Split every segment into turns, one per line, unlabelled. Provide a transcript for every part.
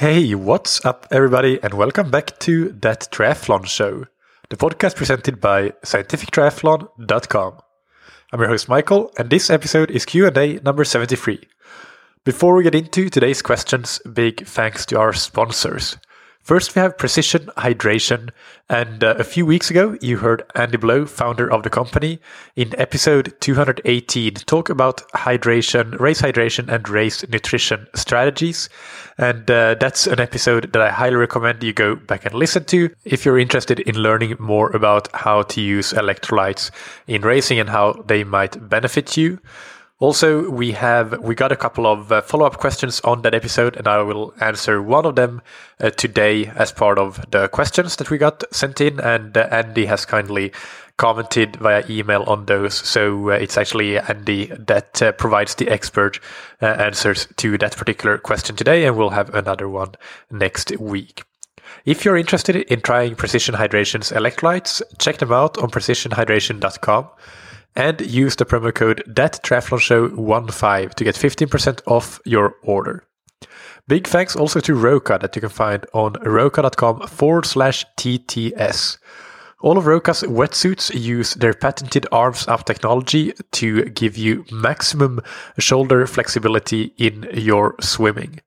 Hey, what's up, everybody, and welcome back to That Triathlon Show, the podcast presented by scientifictriathlon.com. I'm your host, Michael, and this episode is Q&A number 73. Before we get into today's questions, big thanks to our sponsors. First, we have Precision Hydration. And uh, a few weeks ago, you heard Andy Blow, founder of the company, in episode 218 talk about hydration, race hydration, and race nutrition strategies. And uh, that's an episode that I highly recommend you go back and listen to if you're interested in learning more about how to use electrolytes in racing and how they might benefit you. Also, we have we got a couple of uh, follow up questions on that episode, and I will answer one of them uh, today as part of the questions that we got sent in. And uh, Andy has kindly commented via email on those, so uh, it's actually Andy that uh, provides the expert uh, answers to that particular question today, and we'll have another one next week. If you're interested in trying Precision Hydration's electrolytes, check them out on precisionhydration.com and use the promo code ThatTriathlonShow15 to get 15% off your order. Big thanks also to Roka that you can find on roka.com forward slash TTS. All of Roka's wetsuits use their patented arms up technology to give you maximum shoulder flexibility in your swimming.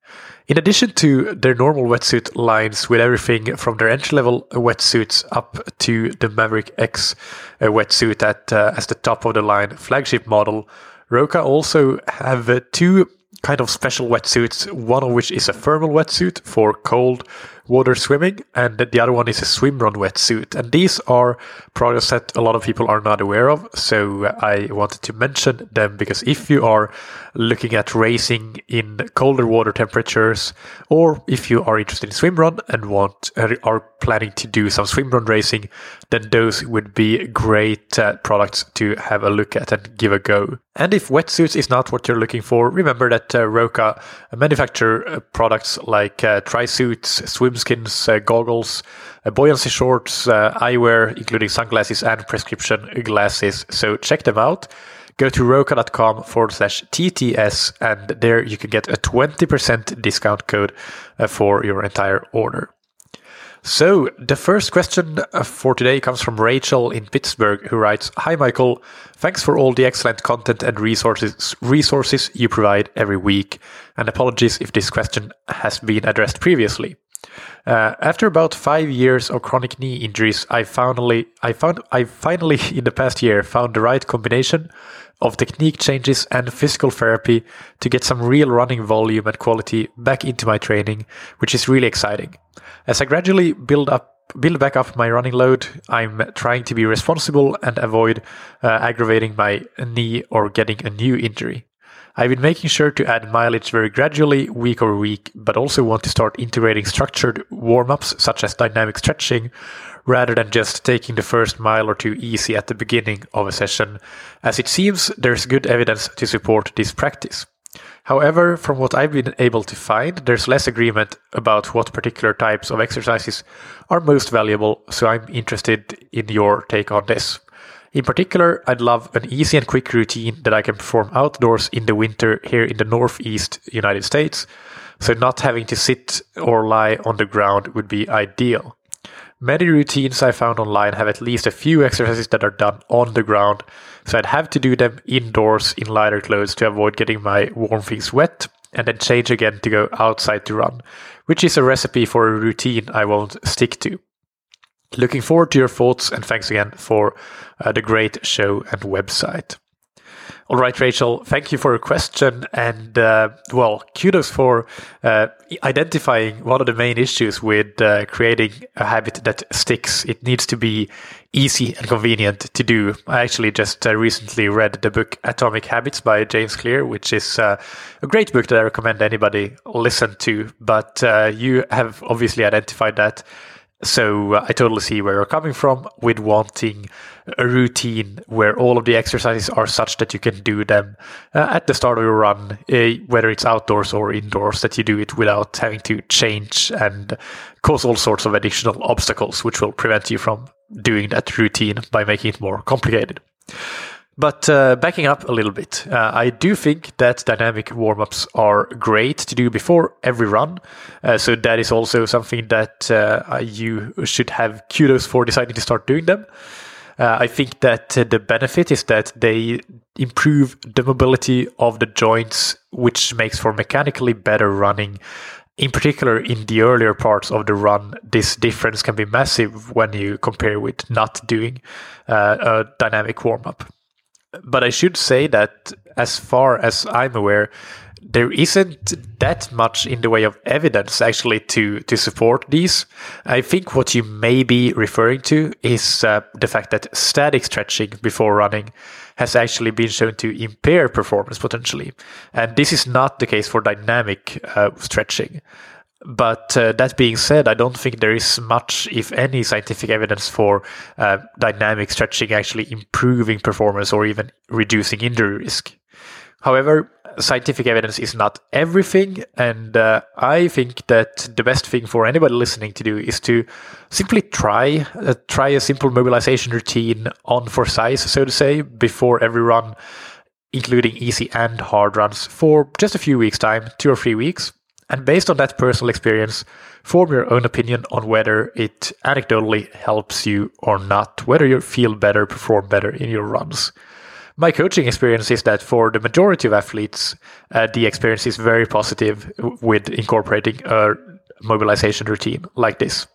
In addition to their normal wetsuit lines with everything from their entry level wetsuits up to the Maverick X uh, wetsuit at, uh, as the top of the line flagship model, Roka also have uh, two kind of special wetsuits, one of which is a thermal wetsuit for cold water swimming, and the other one is a swim run wetsuit. And these are products that a lot of people are not aware of. So I wanted to mention them because if you are looking at racing in colder water temperatures, or if you are interested in swim run and want are planning to do some swim run racing, then those would be great uh, products to have a look at and give a go. And if wetsuits is not what you're looking for, remember that uh, Roka manufacture uh, products like uh, tri suits, swim skins, uh, goggles, uh, buoyancy shorts, uh, eyewear, including sunglasses and prescription glasses. So check them out. Go to roka.com forward slash TTS, and there you can get a 20% discount code uh, for your entire order. So, the first question uh, for today comes from Rachel in Pittsburgh, who writes Hi, Michael. Thanks for all the excellent content and resources, resources you provide every week. And apologies if this question has been addressed previously. Uh, after about five years of chronic knee injuries, I finally, I found, I finally in the past year found the right combination of technique changes and physical therapy to get some real running volume and quality back into my training, which is really exciting. As I gradually build up build back up my running load. I'm trying to be responsible and avoid uh, aggravating my knee or getting a new injury. I've been making sure to add mileage very gradually, week over week, but also want to start integrating structured warm ups such as dynamic stretching rather than just taking the first mile or two easy at the beginning of a session, as it seems there's good evidence to support this practice. However, from what I've been able to find, there's less agreement about what particular types of exercises are most valuable, so I'm interested in your take on this. In particular, I'd love an easy and quick routine that I can perform outdoors in the winter here in the northeast United States. So, not having to sit or lie on the ground would be ideal. Many routines I found online have at least a few exercises that are done on the ground, so I'd have to do them indoors in lighter clothes to avoid getting my warm things wet and then change again to go outside to run, which is a recipe for a routine I won't stick to. Looking forward to your thoughts and thanks again for uh, the great show and website. All right, Rachel, thank you for your question. And uh, well, kudos for uh, identifying one of the main issues with uh, creating a habit that sticks. It needs to be easy and convenient to do. I actually just uh, recently read the book Atomic Habits by James Clear, which is uh, a great book that I recommend anybody listen to. But uh, you have obviously identified that so uh, I totally see where you're coming from with wanting a routine where all of the exercises are such that you can do them uh, at the start of your run, uh, whether it's outdoors or indoors, that you do it without having to change and cause all sorts of additional obstacles, which will prevent you from doing that routine by making it more complicated. But uh, backing up a little bit, uh, I do think that dynamic warm ups are great to do before every run. Uh, so that is also something that uh, you should have kudos for deciding to start doing them. Uh, I think that uh, the benefit is that they improve the mobility of the joints, which makes for mechanically better running. In particular, in the earlier parts of the run, this difference can be massive when you compare with not doing a dynamic warm up but I should say that as far as I'm aware, there isn't that much in the way of evidence actually to to support these. I think what you may be referring to is uh, the fact that static stretching before running has actually been shown to impair performance potentially, and this is not the case for dynamic uh, stretching. But uh, that being said, I don't think there is much, if any, scientific evidence for uh, dynamic stretching actually improving performance or even reducing injury risk. However, scientific evidence is not everything, and uh, I think that the best thing for anybody listening to do is to simply try uh, try a simple mobilization routine on for size, so to say, before every run, including easy and hard runs for just a few weeks' time, two or three weeks and based on that personal experience, form your own opinion on whether it anecdotally helps you or not, whether you feel better, perform better in your runs. My coaching experience is that for the majority of athletes, uh, the experience is very positive with incorporating a mobilization routine like this.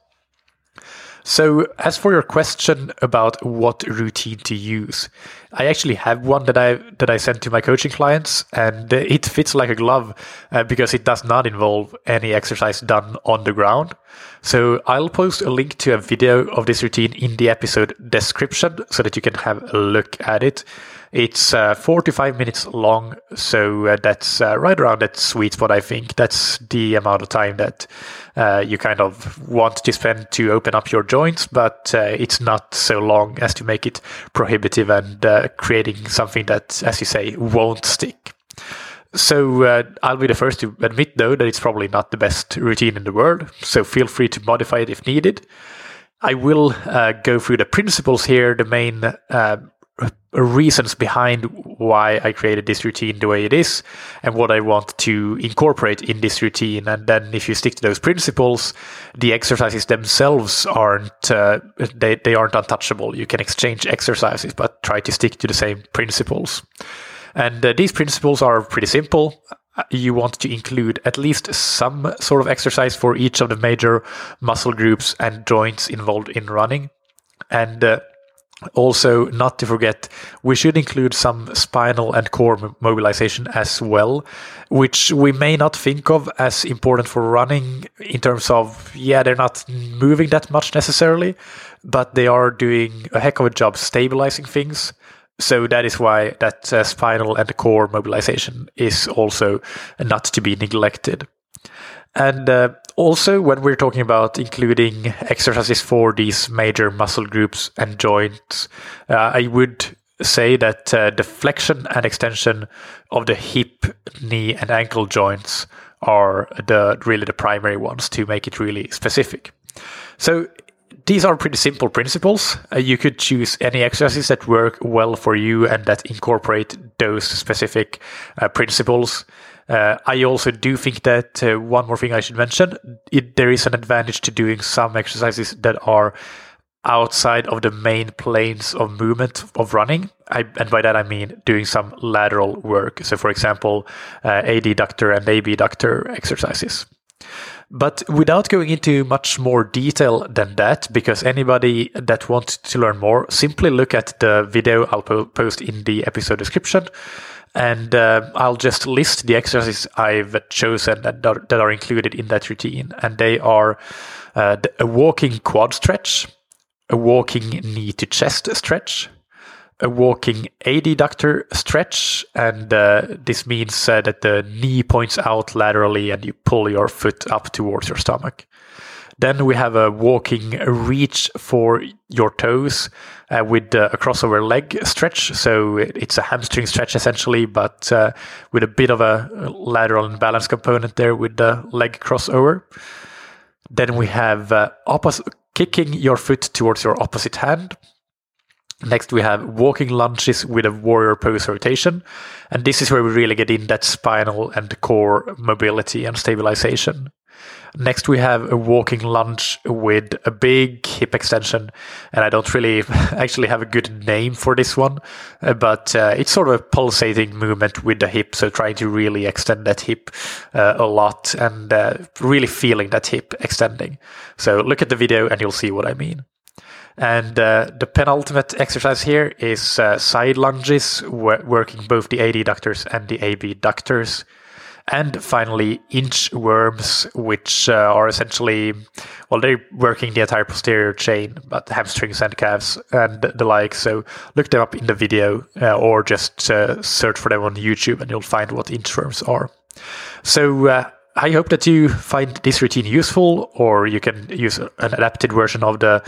So, as for your question about what routine to use, I actually have one that I that I sent to my coaching clients, and it fits like a glove uh, because it does not involve any exercise done on the ground. So, I'll post a link to a video of this routine in the episode description so that you can have a look at it. It's uh, 45 minutes long, so uh, that's uh, right around that sweet spot, I think. That's the amount of time that uh, you kind of want to spend to open up your joints, but uh, it's not so long as to make it prohibitive and uh, creating something that, as you say, won't stick. So uh, I'll be the first to admit, though, that it's probably not the best routine in the world. So feel free to modify it if needed. I will uh, go through the principles here, the main uh, reasons behind why I created this routine the way it is and what I want to incorporate in this routine. And then if you stick to those principles, the exercises themselves aren't, uh, they, they aren't untouchable. You can exchange exercises, but try to stick to the same principles. And uh, these principles are pretty simple. You want to include at least some sort of exercise for each of the major muscle groups and joints involved in running. And uh, also, not to forget, we should include some spinal and core mobilization as well, which we may not think of as important for running in terms of, yeah, they're not moving that much necessarily, but they are doing a heck of a job stabilizing things. So that is why that uh, spinal and core mobilization is also not to be neglected. And uh, also, when we're talking about including exercises for these major muscle groups and joints, uh, I would say that uh, the flexion and extension of the hip, knee, and ankle joints are the really the primary ones to make it really specific. So these are pretty simple principles. Uh, you could choose any exercises that work well for you and that incorporate those specific uh, principles. Uh, I also do think that uh, one more thing I should mention it, there is an advantage to doing some exercises that are outside of the main planes of movement of running. I, and by that I mean doing some lateral work. So, for example, uh, adductor and abductor exercises. But without going into much more detail than that, because anybody that wants to learn more, simply look at the video I'll po- post in the episode description and uh, I'll just list the exercises I've chosen that are, that are included in that routine. And they are uh, a walking quad stretch, a walking knee to chest stretch, a walking adductor stretch. And uh, this means uh, that the knee points out laterally and you pull your foot up towards your stomach. Then we have a walking reach for your toes uh, with uh, a crossover leg stretch. So it's a hamstring stretch essentially, but uh, with a bit of a lateral and balance component there with the leg crossover. Then we have uh, opposite, kicking your foot towards your opposite hand. Next, we have walking lunges with a warrior pose rotation. And this is where we really get in that spinal and core mobility and stabilization. Next, we have a walking lunge with a big hip extension. And I don't really actually have a good name for this one, uh, but uh, it's sort of a pulsating movement with the hip. So trying to really extend that hip uh, a lot and uh, really feeling that hip extending. So look at the video and you'll see what I mean. And uh, the penultimate exercise here is uh, side lunges, working both the adductors and the abductors. And finally, inchworms, which uh, are essentially, well, they're working the entire posterior chain, but hamstrings and calves and the like. So look them up in the video uh, or just uh, search for them on YouTube and you'll find what inchworms are. So uh, I hope that you find this routine useful, or you can use an adapted version of the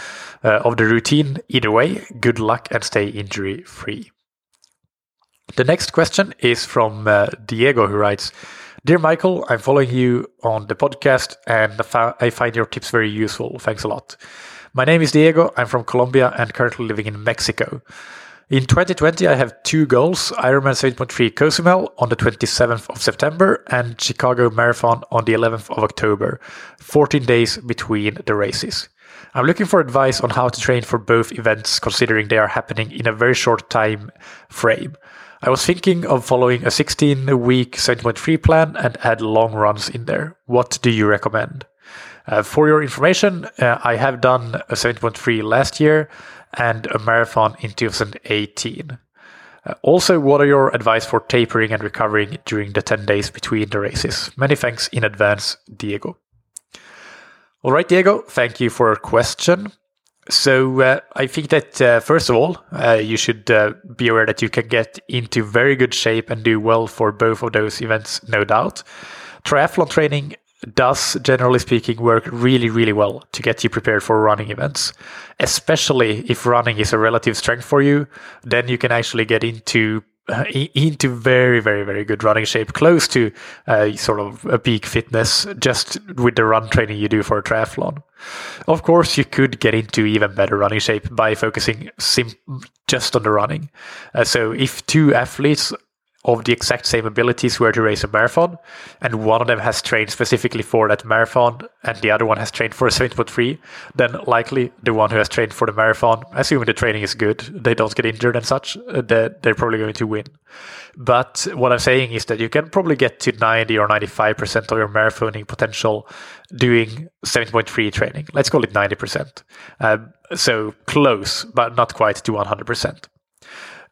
uh, of the routine. Either way, good luck and stay injury free. The next question is from uh, Diego, who writes. Dear Michael, I'm following you on the podcast and I find your tips very useful. Thanks a lot. My name is Diego. I'm from Colombia and currently living in Mexico. In 2020, I have two goals Ironman 70.3 Cozumel on the 27th of September and Chicago Marathon on the 11th of October, 14 days between the races. I'm looking for advice on how to train for both events, considering they are happening in a very short time frame. I was thinking of following a 16 week 70.3 plan and add long runs in there. What do you recommend? Uh, for your information, uh, I have done a 70.3 last year and a marathon in 2018. Uh, also, what are your advice for tapering and recovering during the 10 days between the races? Many thanks in advance, Diego. All right, Diego, thank you for your question. So, uh, I think that uh, first of all, uh, you should uh, be aware that you can get into very good shape and do well for both of those events, no doubt. Triathlon training does, generally speaking, work really, really well to get you prepared for running events. Especially if running is a relative strength for you, then you can actually get into into very, very, very good running shape, close to uh, sort of a peak fitness, just with the run training you do for a triathlon. Of course, you could get into even better running shape by focusing sim- just on the running. Uh, so, if two athletes of the exact same abilities were to race a marathon, and one of them has trained specifically for that marathon, and the other one has trained for a 70.3, then likely the one who has trained for the marathon, assuming the training is good, they don't get injured and such, uh, they're probably going to win. But what I'm saying is that you can probably get to 90 or 95% of your marathoning potential doing 70.3 training. Let's call it 90%. Um, so close, but not quite to 100%.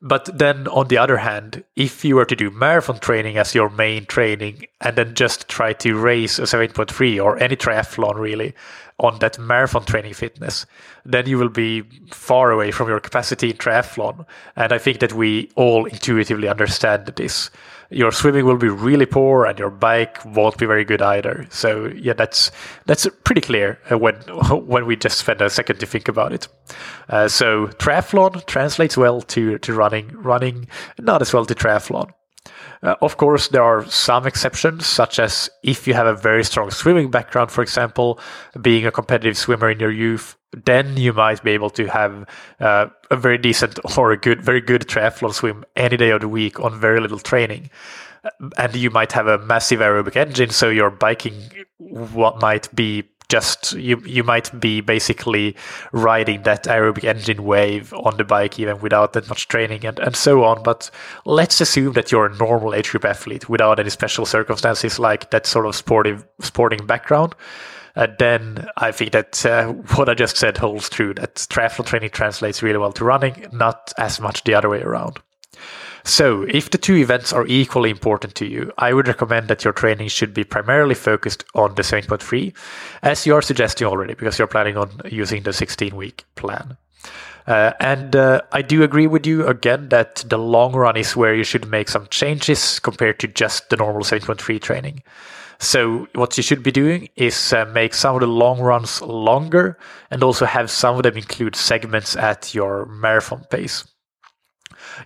But then on the other hand, if you were to do marathon training as your main training and then just try to race a 70.3 or any triathlon really on that marathon training fitness, then you will be far away from your capacity in triathlon. And I think that we all intuitively understand this your swimming will be really poor and your bike won't be very good either. So yeah, that's that's pretty clear uh, when when we just spend a second to think about it. Uh, so triathlon translates well to to running, running not as well to triathlon. Uh, of course, there are some exceptions, such as if you have a very strong swimming background, for example, being a competitive swimmer in your youth, then you might be able to have uh, a very decent or a good, very good triathlon swim any day of the week on very little training. Uh, and you might have a massive aerobic engine, so your biking what might be just you you might be basically riding that aerobic engine wave on the bike even without that much training and, and so on. But let's assume that you're a normal age group athlete without any special circumstances like that sort of sportive sporting background. Uh, then I think that uh, what I just said holds true that triathlon training translates really well to running, not as much the other way around. So, if the two events are equally important to you, I would recommend that your training should be primarily focused on the 70.3, as you are suggesting already, because you're planning on using the 16 week plan. Uh, and uh, I do agree with you again that the long run is where you should make some changes compared to just the normal 70.3 training. So what you should be doing is uh, make some of the long runs longer and also have some of them include segments at your marathon pace.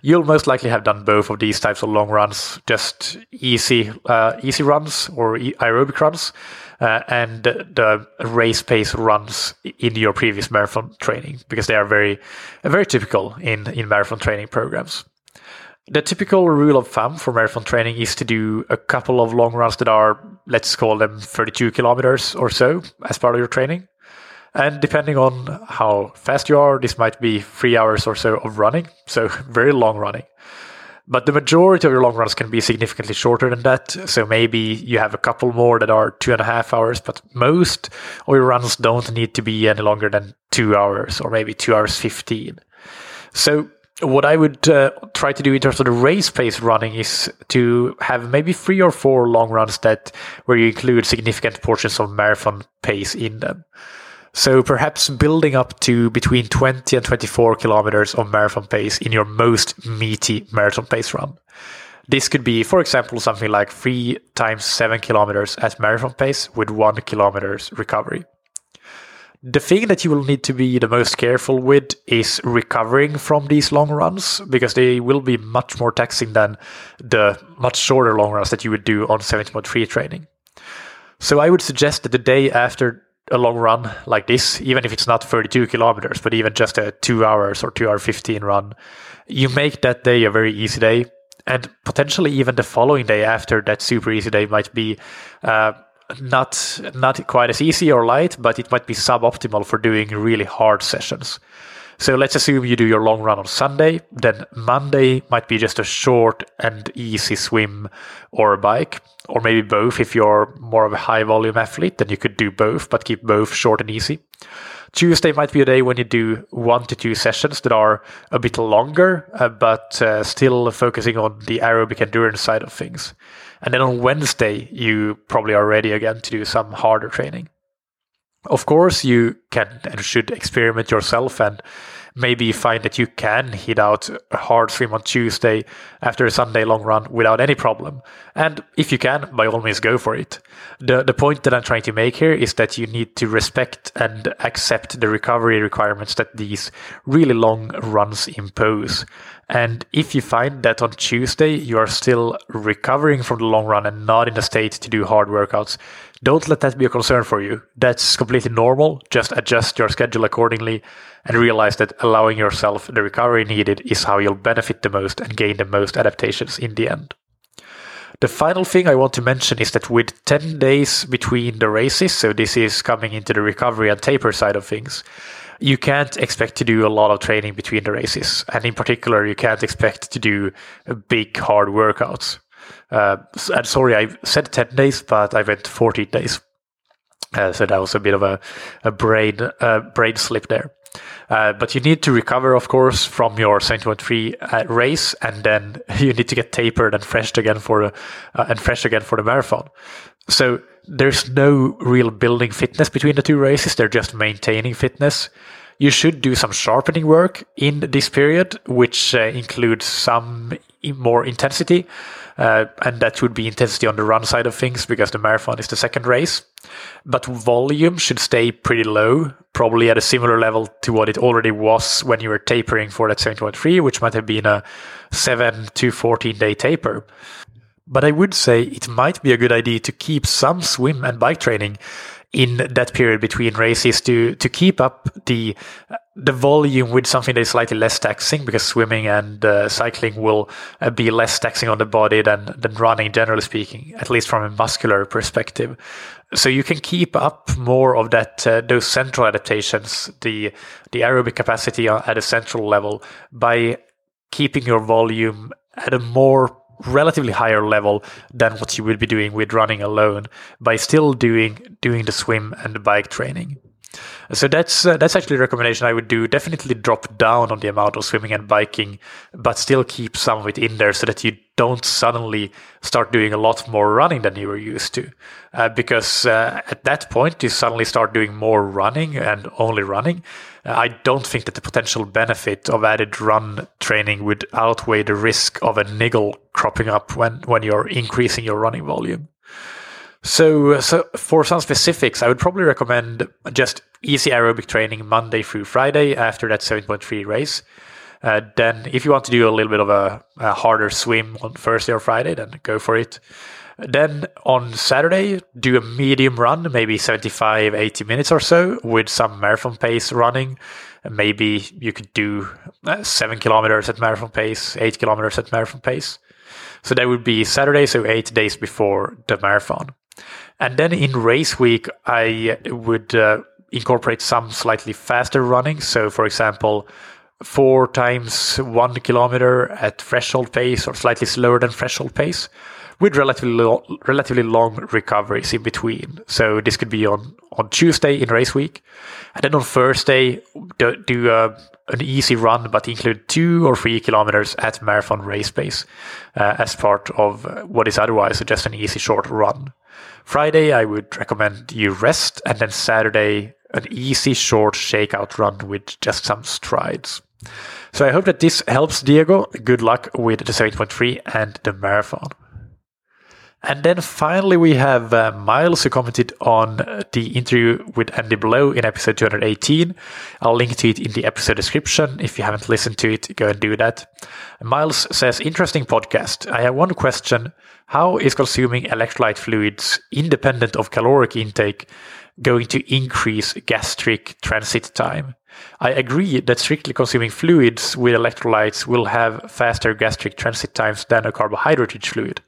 You'll most likely have done both of these types of long runs, just easy, uh, easy runs or aerobic runs, uh, and the race pace runs in your previous marathon training because they are very, very typical in, in marathon training programs. The typical rule of thumb for marathon training is to do a couple of long runs that are, let's call them 32 kilometers or so as part of your training. And depending on how fast you are, this might be three hours or so of running. So very long running. But the majority of your long runs can be significantly shorter than that. So maybe you have a couple more that are two and a half hours, but most of your runs don't need to be any longer than two hours or maybe two hours 15. So what I would uh, try to do in terms of the race pace running is to have maybe three or four long runs that where you include significant portions of marathon pace in them. So perhaps building up to between 20 and 24 kilometers of marathon pace in your most meaty marathon pace run. This could be, for example, something like three times seven kilometers at marathon pace with one kilometers recovery. The thing that you will need to be the most careful with is recovering from these long runs because they will be much more taxing than the much shorter long runs that you would do on 70.3 training. So I would suggest that the day after a long run like this, even if it's not 32 kilometers, but even just a two hours or two hour 15 run, you make that day a very easy day. And potentially even the following day after that super easy day might be uh, not not quite as easy or light, but it might be suboptimal for doing really hard sessions. So let's assume you do your long run on Sunday, then Monday might be just a short and easy swim or a bike, or maybe both if you're more of a high volume athlete, then you could do both, but keep both short and easy. Tuesday might be a day when you do one to two sessions that are a bit longer, uh, but uh, still focusing on the aerobic endurance side of things. And then on Wednesday, you probably are ready again to do some harder training. Of course, you can and should experiment yourself and maybe find that you can hit out a hard swim on Tuesday after a Sunday long run without any problem. And if you can, by all means, go for it. The, the point that I'm trying to make here is that you need to respect and accept the recovery requirements that these really long runs impose. And if you find that on Tuesday you are still recovering from the long run and not in a state to do hard workouts, don't let that be a concern for you. That's completely normal. Just adjust your schedule accordingly and realize that allowing yourself the recovery needed is how you'll benefit the most and gain the most adaptations in the end. The final thing I want to mention is that with 10 days between the races, so this is coming into the recovery and taper side of things, you can't expect to do a lot of training between the races. And in particular, you can't expect to do big, hard workouts. Uh, and sorry, I said 10 days, but I went 14 days. Uh, so that was a bit of a, a brain, uh, brain slip there. Uh, but you need to recover, of course, from your 70.3 uh, race, and then you need to get tapered and fresh again for uh, and fresh again for the marathon. So there's no real building fitness between the two races. They're just maintaining fitness. You should do some sharpening work in this period, which uh, includes some more intensity. Uh, and that would be intensity on the run side of things because the marathon is the second race. But volume should stay pretty low, probably at a similar level to what it already was when you were tapering for that 70.3, which might have been a 7 to 14 day taper. But I would say it might be a good idea to keep some swim and bike training in that period between races to to keep up the the volume with something that is slightly less taxing because swimming and uh, cycling will uh, be less taxing on the body than than running generally speaking at least from a muscular perspective. So you can keep up more of that uh, those central adaptations the the aerobic capacity at a central level by keeping your volume at a more relatively higher level than what you would be doing with running alone by still doing doing the swim and the bike training. So that's uh, that's actually a recommendation I would do. Definitely drop down on the amount of swimming and biking, but still keep some of it in there so that you don't suddenly start doing a lot more running than you were used to. Uh, because uh, at that point, you suddenly start doing more running and only running. Uh, I don't think that the potential benefit of added run training would outweigh the risk of a niggle cropping up when, when you're increasing your running volume. So, so for some specifics, I would probably recommend just easy aerobic training Monday through Friday after that 70.3 race. Uh, then, if you want to do a little bit of a, a, harder swim on Thursday or Friday, then go for it. Then on Saturday, do a medium run, maybe 75, 80 minutes or so, with some marathon pace running. Maybe you could do uh, seven kilometers at marathon pace, eight kilometers at marathon pace. So that would be Saturday, so eight days before the marathon. And then in race week, I would uh, incorporate some slightly faster running. So, for example, four times one kilometer at threshold pace or slightly slower than threshold pace with relatively lo- relatively long recoveries in between. So this could be on on Tuesday in race week, and then on Thursday do, do uh, an easy run, but include two or three kilometers at marathon race pace uh, as part of what is otherwise just an easy short run. Friday, I would recommend you rest, and then Saturday, an easy short shakeout run with just some strides. So I hope that this helps Diego. Good luck with the 70.3 and the marathon. And then finally, we have uh, Miles who commented on the interview with Andy Blow in episode 218. I'll link to it in the episode description. If you haven't listened to it, go and do that. Miles says, Interesting podcast. I have one question. How is consuming electrolyte fluids independent of caloric intake going to increase gastric transit time? I agree that strictly consuming fluids with electrolytes will have faster gastric transit times than a carbohydrate rich fluid.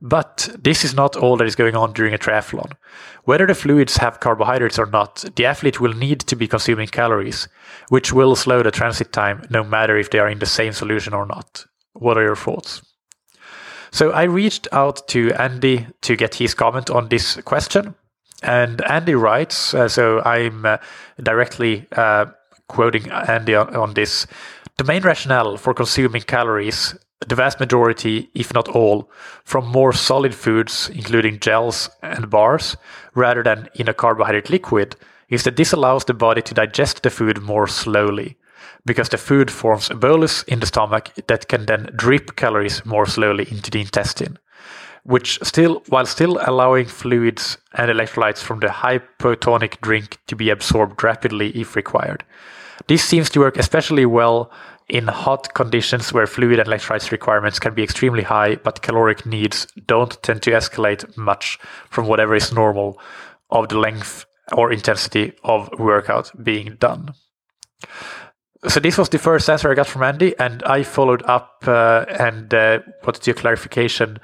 But this is not all that is going on during a triathlon. Whether the fluids have carbohydrates or not, the athlete will need to be consuming calories, which will slow the transit time no matter if they are in the same solution or not. What are your thoughts? So I reached out to Andy to get his comment on this question. And Andy writes, uh, so I'm uh, directly uh, quoting Andy on, on this. The main rationale for consuming calories the vast majority, if not all, from more solid foods, including gels and bars, rather than in a carbohydrate liquid, is that this allows the body to digest the food more slowly, because the food forms a bolus in the stomach that can then drip calories more slowly into the intestine, which still, while still allowing fluids and electrolytes from the hypotonic drink to be absorbed rapidly if required. This seems to work especially well in hot conditions where fluid and electrolytes requirements can be extremely high, but caloric needs don't tend to escalate much from whatever is normal of the length or intensity of workout being done. So this was the first answer I got from Andy, and I followed up uh, and uh, wanted your clarification.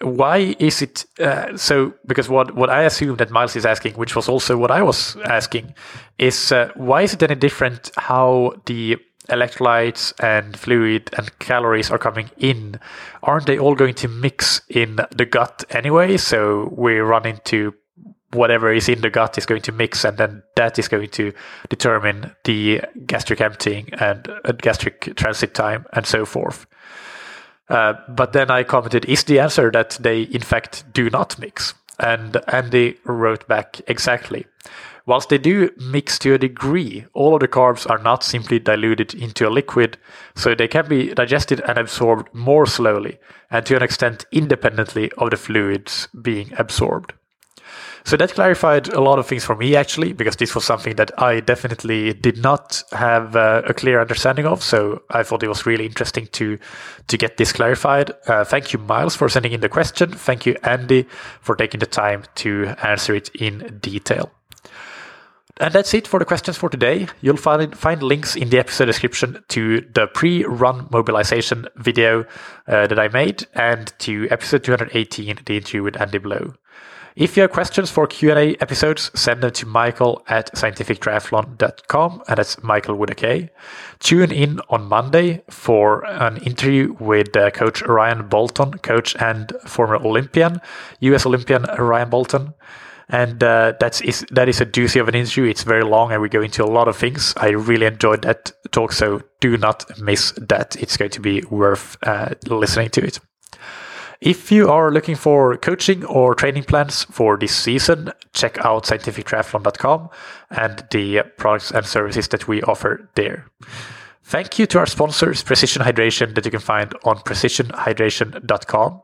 Why is it uh, so? Because what, what I assume that Miles is asking, which was also what I was asking, is uh, why is it any different how the electrolytes and fluid and calories are coming in, aren't they all going to mix in the gut anyway? So we run into whatever is in the gut is going to mix, and then that is going to determine the gastric emptying and gastric transit time and so forth. Uh, but then I commented, is the answer that they in fact do not mix? And Andy wrote back exactly. Whilst they do mix to a degree, all of the carbs are not simply diluted into a liquid, so they can be digested and absorbed more slowly, and to an extent independently of the fluids being absorbed. So that clarified a lot of things for me actually, because this was something that I definitely did not have uh, a clear understanding of. So I thought it was really interesting to to get this clarified. Uh, thank you, Miles, for sending in the question. Thank you, Andy, for taking the time to answer it in detail. And that's it for the questions for today. You'll find, find links in the episode description to the pre-run mobilization video uh, that I made and to episode 218, the interview with Andy Blow. If you have questions for Q&A episodes, send them to michael at scientifictriathlon.com, and that's Michael with a K. Tune in on Monday for an interview with uh, Coach Ryan Bolton, coach and former Olympian, US Olympian Ryan Bolton and uh, that's is that is a doozy of an interview. It's very long, and we go into a lot of things. I really enjoyed that talk, so do not miss that. It's going to be worth uh, listening to it. If you are looking for coaching or training plans for this season, check out scientifictriathlon.com and the products and services that we offer there. Thank you to our sponsors, Precision Hydration, that you can find on precisionhydration.com.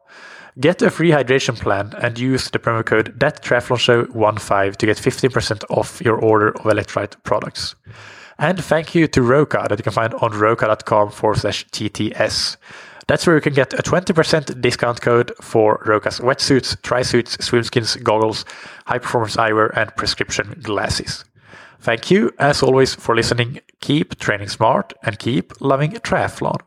Get a free hydration plan and use the promo code ThatTriathlonShow15 to get 15% off your order of electrolyte products. And thank you to Roka that you can find on roka.com forward slash TTS. That's where you can get a 20% discount code for Roka's wetsuits, tri-suits, swimskins, goggles, high performance eyewear, and prescription glasses. Thank you, as always, for listening. Keep training smart and keep loving triathlon.